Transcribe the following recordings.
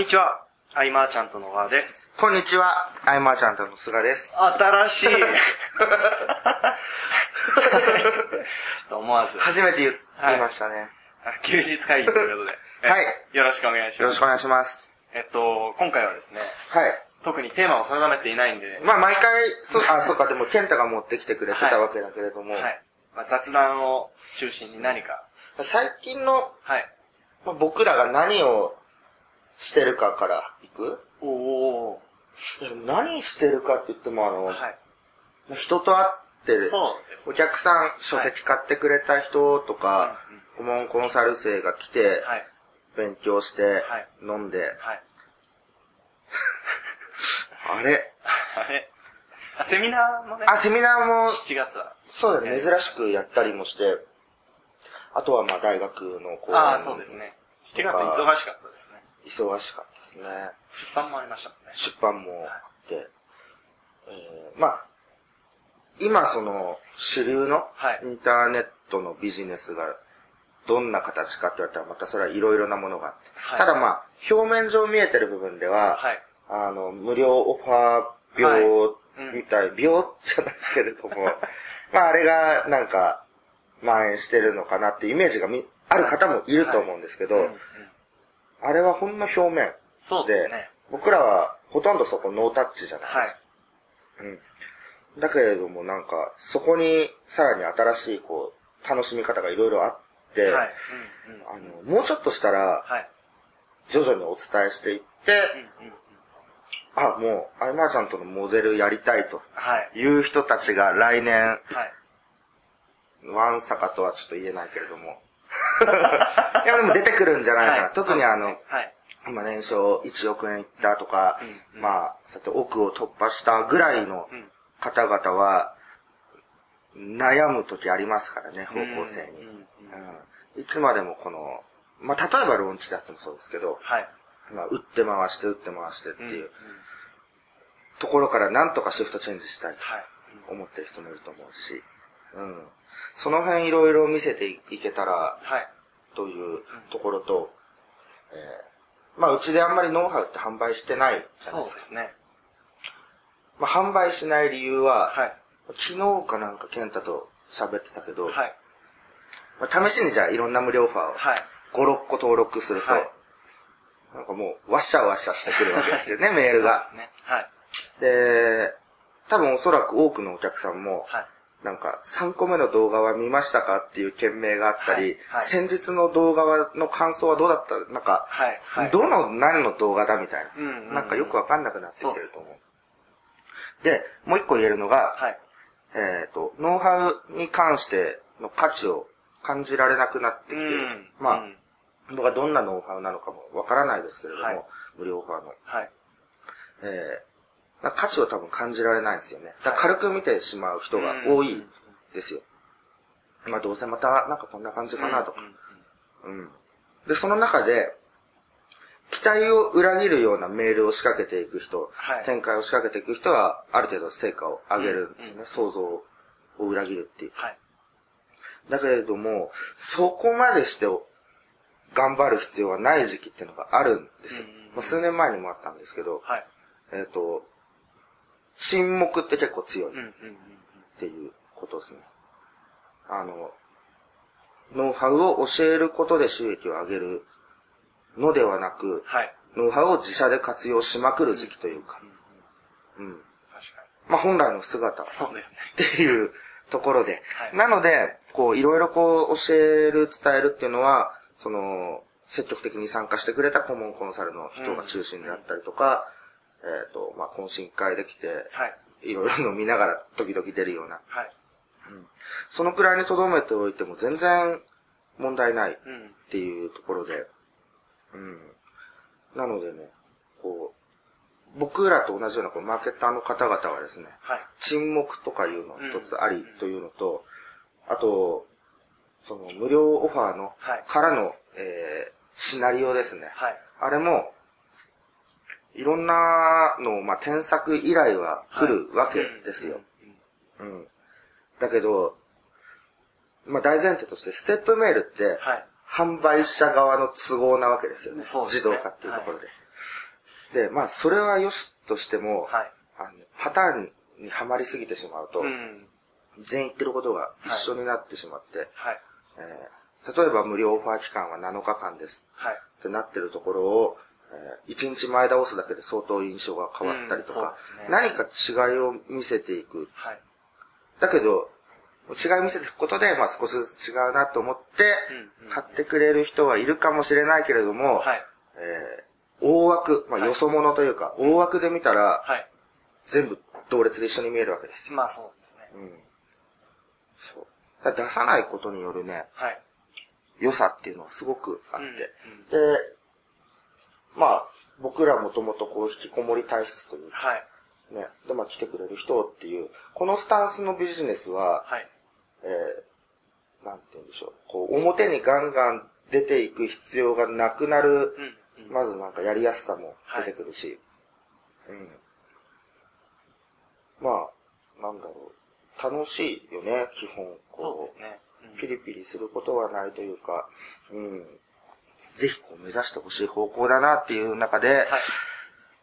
にちは。アイマーちゃんと野川です。こんにちは、アイマーちゃんとの菅です。新しい。ちょっと思わず、初めて言はいましたね。あ休日会議ということで。えはいよろしくお願いします。よろしくお願いします。えっと、今回はですね、はい。特にテーマを定めていないんで、まあ毎回、そ、あ、そうか、でも、健太が持ってきてくれてたわけだけれども、はい。まあ、雑談を中心に何か、最近の、はい。まあ、僕らが何をしてるかからいく？おお何してるかって言っても、あの、はい。人と会ってる、そうですお客さん、書籍買ってくれた人とか、顧問コンサル生が来て、はい。勉強してはい、飲んで、はい。あれ？あれ？セミナーもね、あ、セミナーも、7月は。そうだね、え珍しくやったりもして、あとはまあ大学の講演ああ、そうですね。7月忙しかったですね。忙しかったですね。出版もありましたもんね。出版もあって、えーまあ、今その主流のはいインターネットのビジネスがどんな形かって言われたらまたそれはいろいろなものがあって、はいただまあ、表面上見えてる部分では、はい。あの、無料オファーはい病うんみたい、病じゃないけれども、まああれがなんか蔓延してるのかなっていうイメージがみある方もいると思うんですけど、うんうんあれはほんの表面そうですね。僕らはほとんどそこノータッチじゃないですか。はい。だけれどもなんか、そこにさらに新しいこう、楽しみ方がいろいろあって、はい。うんうん。あの、もうちょっとしたら、はい。徐々にお伝えしていって、うんうん。あ、もう、アイマーちゃんとのモデルやりたいとはい。いう人たちが来年、はい。ワンサかとはちょっと言えないけれども。いや、でも出てくるんじゃないかな。はい特にあの、はい。今年商1億円いったとか、うんうんまあ、そうやって億を突破したぐらいのうん方々は、悩む時ありますからね、方向性に。うんいつまでもこの、まあ、例えばローンチだってもそうですけど、はい。まあ、打って回して打って回してってうん。いううんところからなんとかシフトチェンジしたいとはい。思ってる人もいると思うし、うん。その辺いろいろ見せていけたらはい。というところと、えーまあうちであんまりノウハウって販売してない。そうですね。まあ販売しない理由は、はい。昨日かなんか健太と喋ってたけど、はい。まあ、試しにじゃあいろんな無料オファーをはい。5、6個登録すると、はいなんかもう、わっしゃわっしゃしてくるわけですよね、メールがそうで。すね。はい。で、多分おそらく多くのお客さんも、はい。なんか、3個目の動画は見ましたかっていう件名があったり、はいはい先日の動画はの感想はどうだった？なんか、はい。はい。どの何の動画だみたいな、うんうんうんなんかよくわかんなくなってきてると思う。でもう一個言えるのが、はい。えっ、と、ノウハウに関しての価値を感じられなくなってきてる。うん。まあ、うん僕はどんなノウハウなのかもわからないですけれども、はい無料オファーの。はい。えー価値を多分感じられないんですよね。だ軽く見てしまう人が多いですよ。まあどうせまたなんかこんな感じかなとか。うん。で、その中で、期待を裏切るようなメールを仕掛けていく人、はい展開を仕掛けていく人は、ある程度成果を上げるんですよね。想像を裏切るっていう。はい。だけれども、そこまでして頑張る必要はない時期っていうのがあるんですよ。数年前にもあったんですけど、はい。えっ、と、沈黙って結構強いっうんうんうん。ていうことですね。あの、ノウハウを教えることで収益を上げるのではなく、はい。ノウハウを自社で活用しまくる時期というか、うん。確かに。まあ本来の姿っそうですね。ていうところで、はいなので、こう、いろいろこう、教える、伝えるっていうのは、その、積極的に参加してくれた顧問コンサルの人が中心であったりとか、えっ、と、まあ、懇親会できて、はい。いろいろ飲みながら時々出るような、はい。そのくらいに留めておいても全然問題ないっうん。ていうところで、うん。なのでね、こう、僕らと同じようなこうマーケッターの方々はですね、はい。沈黙とかいうの一つありというのと、あと、その無料オファーの、はいからの、えーシナリオですね。はい。あれも、いろんなの、まあ、添削依頼は来るわけですよ。うん。だけど、まあ、大前提として、ステップメールって、はい。販売者側の都合なわけですよね。そうですね自動化っていうところで。で、まあ、それは良しとしても、はい。あのパターンにはまりすぎてしまうと、うん。全員言ってることが一緒になってしまって、はい。えー例えば無料オファー期間は7日間ですはい。ってなってるところを、え1日前倒すだけで相当印象が変わったりとか、うんね何か違いを見せていく。はい。だけど、違いを見せていくことで、まあ少しずつ違うなと思ってうんうん、買ってくれる人はいるかもしれないけれども、はい。えー大枠、まあはいよそ者というか、大枠で見たら、はい。全部同列で一緒に見えるわけですよ。まあそうですね。うん。そう。出さないことによるね、はい。良さっていうのはすごくあって。うんで、まあ、僕らもともとこう引きこもり体質というか、はい。ね、で、まあ来てくれる人っていう、このスタンスのビジネスは、はい。えー、なんて言うんでしょう、こう、表にガンガン出ていく必要がなくなる、うん。うん。まずなんかやりやすさも出てくるし、うん。まあ、なんだろう、楽しいよね、基本。そうこですね。うんピリピリすることはないというか、うん。ぜひこう目指してほしい方向だなっていう中で、はい。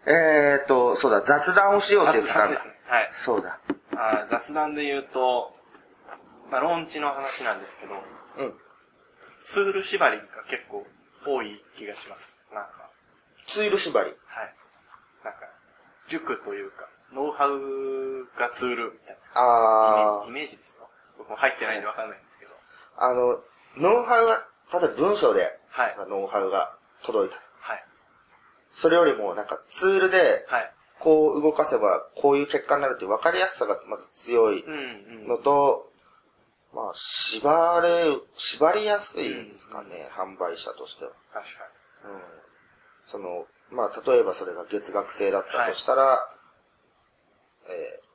えーと、そうだ、雑談をしようって言ってたんですね。はい。そうだ。あー雑談で言うと、まあ、ローンチの話なんですけど、うん。ツール縛りが結構多い気がします。なんか、ツール縛り。はい。なんか、塾というか、ノウハウがツールみたいなあイメージ、イメージですよ。僕も入ってないんでわかんないんですけど。ー、あの、ノウハウが、例えば文章で、はいノウハウが届いた。はい。それよりも、なんかツールで、はい。こう動かせば、こういう結果になるっていう分かりやすさがまず強いうんうん。のと、まあ、縛れ、縛りやすいんですかね、販売者としては。確かうん。その、まあ、例えばそれが月額制だったとしたら、えー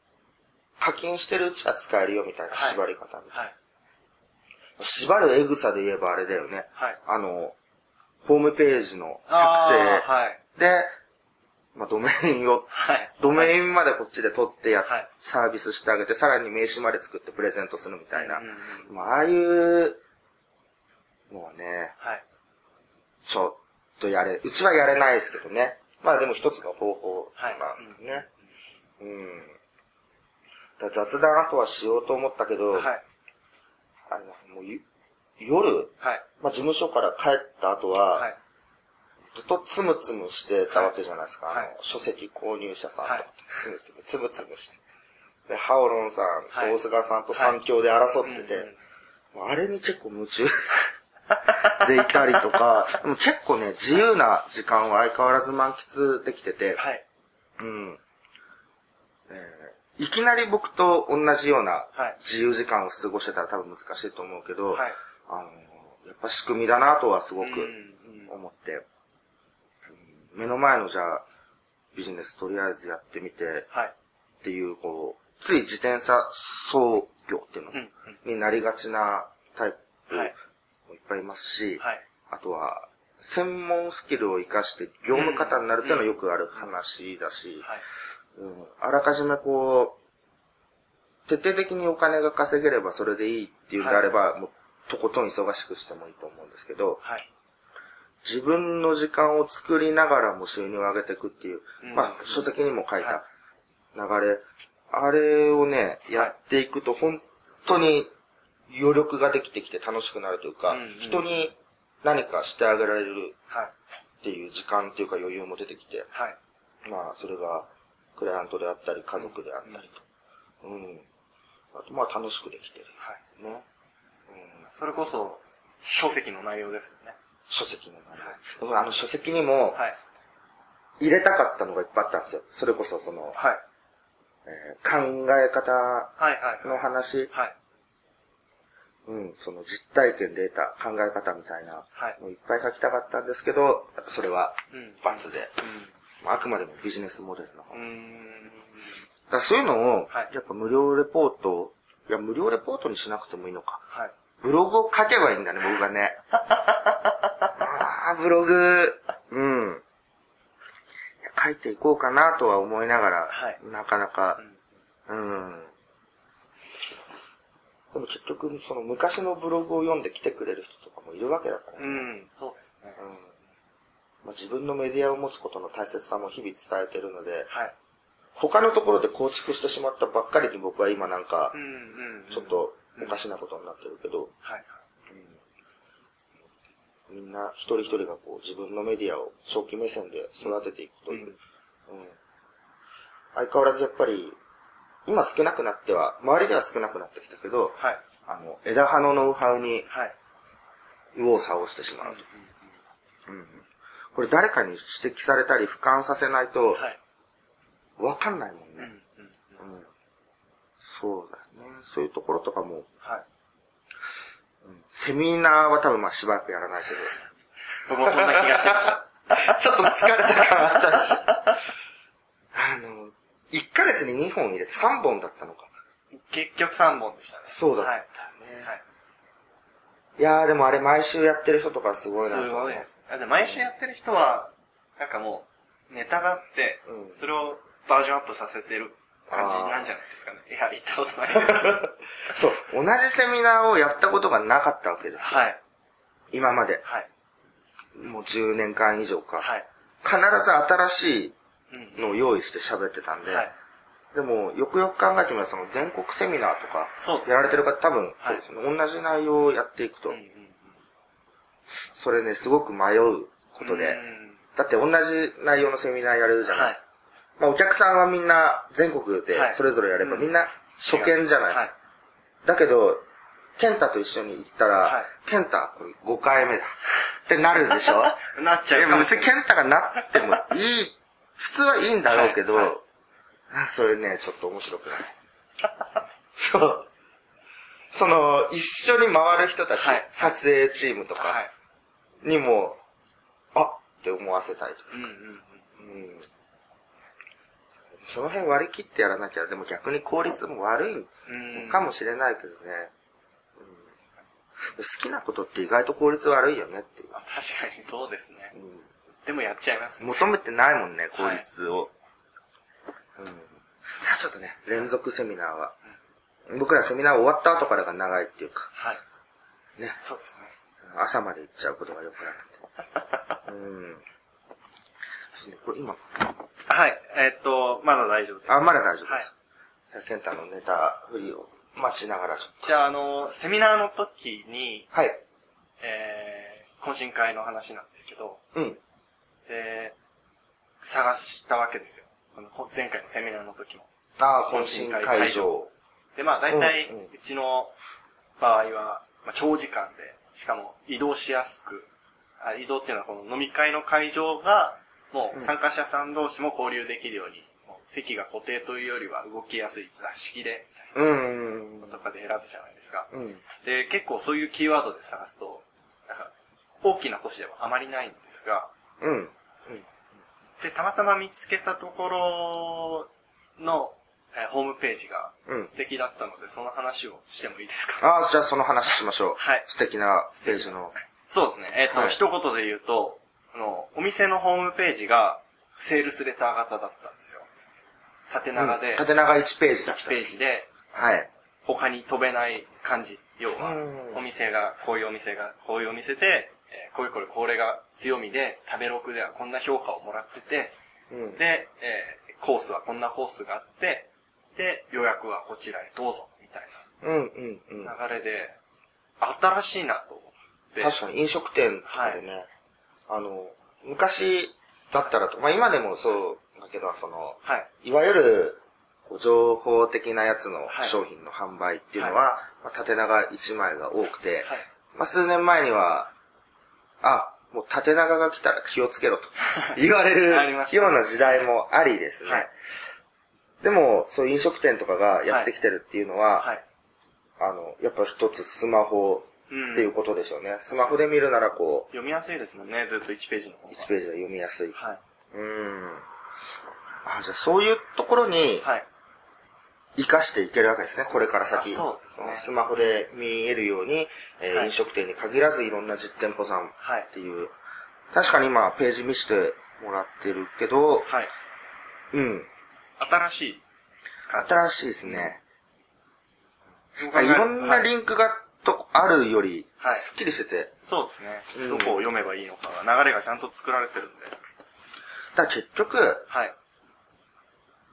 課金してるうちは使えるよみたいなはい縛り方みたいに。はい。な。縛るエグさで言えばあれだよね。はい。あの、ホームページの作あ成ーはい。で、まあ、ドメインをはい。ドメインまでこっちで取ってや、はいサービスしてあげて、さらに名刺まで作ってプレゼントするみたいな。うんうんまあ、ああいうのはね、はい。ちょっとやれ、うちはやれないですけどね。まあでも一つの方法なんですよね。うん。だから雑談後はしようと思ったけど、はい。あのもうゆ夜、はい。まあ事務所から帰った後は、はい。ずっとつむつむしてたわけじゃないですか。はいあの書籍購入者さんとつむつむ、つむつむして。で、ハオロンさん、はい大菅さんと三強で争ってて、うんうんもうあれに結構夢中 でいたりとか、でも結構ね、自由な時間は相変わらず満喫できてて、はい。うん。えーいきなり僕と同じようなはい。自由時間を過ごしてたら多分難しいと思うけど、はい。あの、やっぱ仕組みだなとはすごく思って、うん。目の前のじゃあ、ビジネスとりあえずやってみてはい。っていう、こう、つい自転車操業っていうのうんになりがちなタイプもはい。いっぱいいますし、はい。あとは、専門スキルを活かして業務方になるっていうのはよくある話だし、はい。うんあらかじめこう、徹底的にお金が稼げればそれでいいっていうんであれば、もうとことん忙しくしてもいいと思うんですけど、はい。自分の時間を作りながらも収入を上げていくっていう、うんまあ書籍にも書いはた流れ、あれをね、やっていくと本当に余力ができてきて楽しくなるというか、うんうん人に何かしてあげられるはい。っていう時間っていうか余裕も出てきて、はい。まあ、それが、クライアントであったり、家族であったりと。うん。あと、まあ、楽しくできてる。はい。ね。それこそ、書籍の内容ですよね。書籍の内容。僕あの書籍にも、はい。入れたかったのがいっぱいあったんですよ。それこそ、その、はい。えー考え方はいはい。の話、はい。うん、その実体験で得た考え方みたいなはいいっぱい書きたかったんですけど、それはうん罰で、まああくまでもビジネスモデルの方。うだそういうのを、はいやっぱ無料レポート、いや、無料レポートにしなくてもいいのか。はい。ブログを書けばいいんだね、僕がね。ああ、ブログ、うん。書いていこうかなとは思いながら、はいなかなか、うん。でも結局、その昔のブログを読んで来てくれる人とかもいるわけだからね。うん、そうですね。うんまあ、自分のメディアを持つことの大切さも日々伝えてるので、はい。他のところで構築してしまったばっかりに僕は今なんか。ちょっ。とおかしなことになってるけど、はい。みんな一人一人がこう自分のメディアを長期目線で育てていくという。うん相変わらずやっぱり、今少なくなっては、周りでは少なくなってきたけど、はい。あの、枝葉のノウハウにはい。右往左往してしまうと。うんこれ誰かに指摘されたり俯瞰させないと、はい。わかんないもんうんね。うん。うんそうだよね。そういうところとかも、はい。セミナーは多分まあしばらくやらないけど、僕もそんな気がしてました。ちょっと疲れた感あったし。あの、1ヶ月に2本入れて3本だったのか。結局3本でしたね。そうだった。はい。いやーでもあれ毎週やってる人とかすごいなとす思う。ごいです。だって毎週やってる人は、なんかもう、ネタがあって、うんそれをバージョンアップさせてる感じなんじゃないですかね。いや、言ったことないですけど。そう、同じセミナーをやったことがなかったわけですよ。はい。今まで。はい。もう10年間以上か。はい。必ず新しいうん。のを用意して喋ってたんで、はい。でも、よくよく考えてみれば、その全国セミナーとかやられてる方、多分、はい。そうですね、同じ内容をやっていくと、うんうんそれね、すごく迷うことで、うんだって同じ内容のセミナーやるじゃないはいですか。。まあ、お客さんはみんな全国ではい。それぞれやれば、うん。みんな初見じゃないですか。はい。だけど、ケンタと一緒に行ったら、はい。ケンタ、これ5回目だ。ってなるでしょ？なっちゃいうや、かもしれない。別にケンタがなってもいい、普通はいいんだろうけど、はい。はいそれね、ちょっと面白くない。そう。その、一緒に回る人たち、はい撮影チームとはかい。にも、あって思わせたいと。うんうんうん。うんその辺割り切ってやらなきゃ、でも逆に効率も悪いうんかもしれないけどね。うん好きなことって意外と効率悪いよねっていう。あ確かにそうですね。でもやっちゃいますね。求めてないもんね、効率を。うん。ちょっとね、連続セミナーは。僕らセミナー終わった後からが長いっていうか、はい。ね、そうですね。朝まで行っちゃうことがよくあるんで。うん。ですね、これ今、はい。えっと、まだ大丈夫です。あ、まだ大丈夫はいです。じゃあ、ケンタのネタ振りを待ちながらちょっと。じゃあ、あの、セミナーの時に、はい。えー、懇親会の話なんですけど、うん。で、探したわけですよ。この前回のセミナーの時も。ああ、懇親会場。で、まあ大体、うちの場合は、まあ、長時間で、しかも移動しやすく、あ移動っていうのはこの飲み会の会場が、もう参加者さん同士も交流できるように、もう席が固定というよりは動きやすい座敷で、うんとかで選ぶじゃないですか。うん。うん。で、結構そういうキーワードで探すと、なんか、大きな都市ではあまりないんですが、うん。で、たまたま見つけたところの、えーホームページがうん素敵だったので、その話をしてもいいですか？ああ、じゃあその話しましょう。はい素敵なページの。そうですね。えっ、と、はい一言で言うと、あの、お店のホームページが、セールスレター型だったんですよ。縦長で、縦長1ページだっ1た。ページで、はい。他に飛べない感じ。要はうん、お店が、こういうお店が、こういうお店で、えーこれこれこれが強みで、食べログではこんな評価をもらってて、うん。で、えーコースはこんなコースがあって、で、予約はこちらへどうぞ、みたいうんうんうん。な流れで、新しいなと思って。確かに飲食店とかでね、あの、昔だったらと、まあ今でもそうだけど、その、はい。いわゆる、情報的なやつのはい商品の販売っていうのは、まあ、縦長1枚が多くて、はい。まあ数年前には、あ、もう縦長が来たら気をつけろと 言われるような時代もありですね。はいでも、そう飲食店とかがやってきてるっていうのは、はい。あの、やっぱ一つスマホうんっていうことでしょうね。スマホで見るならこ読みやすいですもんね、ずっと1ページの方う、が。1ページで読みやすい。はい。うん。あ、じゃあそういうところにはい。活かしていけるわけですね、これから先。あそうですねスマホで見えるように、えーはい飲食店に限らずいろんな実店舗さんはいっていう。確かに今ページ見せてもらってるけど、はい。うん。新しい。新しいですね。いろんなはいリンクがとあるより、はいすっきりしてて、そうですね。うんどこを読めばいいのかが、流れがちゃんと作られてるんで。だ結局、はい。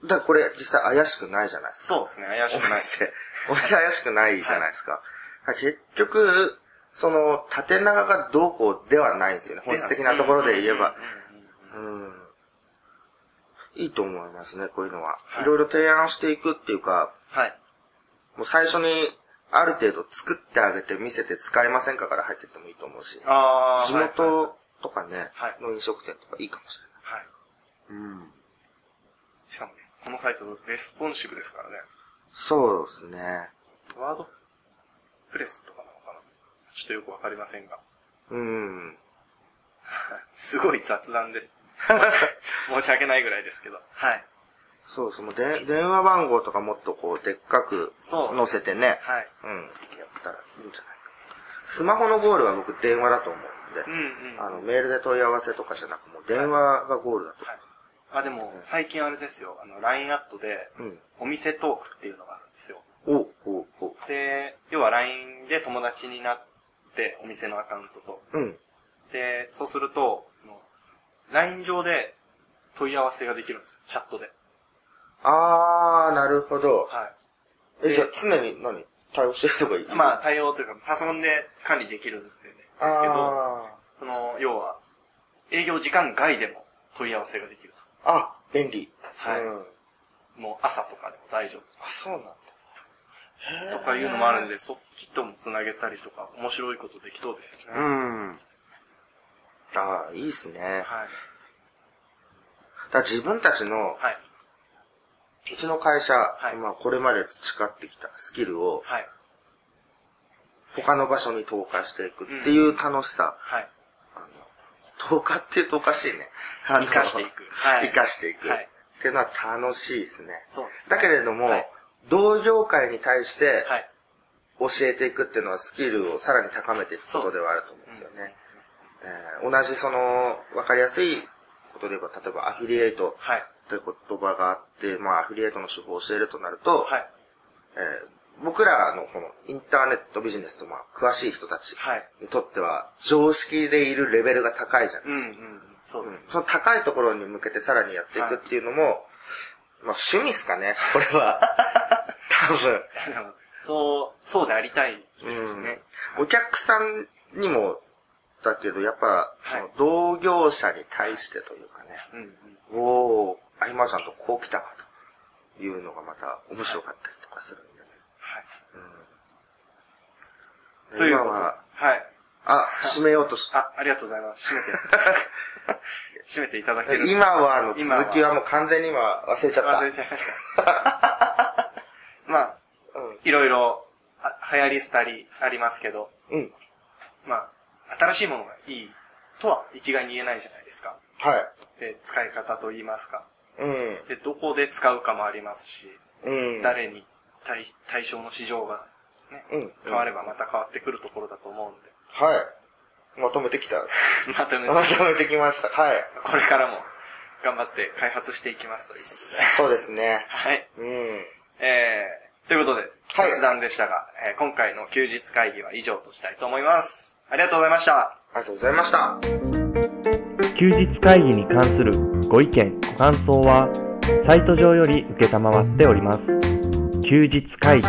だからこれ実際怪しくないじゃないですか。そうですね。怪しおくない。店。お店怪しくないじゃないですか。だから結局、その、縦長がどうこうではないんですよね。本質的なところで言えば。うん。いいと思いますね、こういうのは。はいいろいろ提案していくっていうか、はい。もう最初にある程度作ってあげて見せて使えませんかから入ってってもいいと思うし。あー。地はいはい元とかね、はいの飲食店とかいいかもしはい。れない。うん。しかもね、このサイト、レスポンシブですからね。そうですね。 WordPress とかなのかな？ちょっとよくわかりませんが。うん。すごい雑談で。申し訳ないぐらいですけど。はい。そうそう、もうで電話番号とかもっとこう、でっかく載せてね。はい。うん。やったらいいんじゃないか。スマホのゴールは僕電話だと思うんで、うんうん。あの、メールで問い合わせとかじゃなく、もう電話がゴールだと。はい。あ、でも、最近あれですよ。あの、LINE アットで、うん。お店トークっていうのがあるんですよ。おうおうおうで、要は LINE で友達になって、お店のアカウントと。うん。で、そうすると、LINE 上で問い合わせができるんですよ。チャットで。あー、なるほど。はえ、じゃあ常に何？対応してる人がいるい？まあ、対応というか、パソコンで管理できるんですけど、あその、要は、営業時間外でも問い合わせができるー。あ、便利。はいうん。と。もう朝とかでも大丈あ、そうなんだ。夫。とかいうのもあるんで、そっちとも繋げたりとか、面白いことできそうですよね。うん。ああ、いいっすね。はい。だ自分たちの、はい。うちの会社、いまあこれまで培ってきたスキルをはい。他の場所に投下していくっていう楽しさ。はい。投下っていうとおかしいね。生かしていくはい生かしていく。はいっていうのは楽しいですね。そうですねだけれども、はい同業界に対してはい。教えていくっていうのはスキルをさらに高めていくことではあると思うんですよね。えー同じその、わかりやすいことで言えば、例えばアフィリエイトはい。という言葉があって、まあアフィリエイトの手法を教えるとなると、はい。えー僕らのこのインターネットビジネスとまあ詳しい人たちはいにとっては常識でいるレベルが高いじゃないですか。うんうん。そうですね。その高いところに向けてさらにやっていくっていうのも、まあ趣味っすかね、これは。多分。そう、そうでありたいですしね。お客さんにも、だけど、やっぱ、同業者に対してというかね、うんうん。おー、あいまちゃんとこう来たかというのがまた面白かったりとかするんでね。はい。ということで。今は、はい。あ、締めようとし、あ、ありがとうございます。閉めて。閉めていただける。今はあの続きはもう完全に今忘れちゃった。忘れちゃいました。まあ、いろいろ、あ流行り廃りありますけど、うん。まあ、新しいものがいいとは一概に言えないじゃないですか。はい。で、使い方と言いますか。うん。で、どこで使うかもありますし、うん。誰に対対象の市場がね、うん変わればまた変わってくるところだと思うんで、はい。まとめてきた。またね、まとめてきました。はい。これからも頑張って開発していきますということで。そうですね。はい。うん。えー、ということで、はい雑談でしたが、えー今回の休日会議は以上としたいと思います。ありがとうございました。ありがとうございました。休日会議に関するご意見、ご感想は、サイト上より受けたまわっております。休日会議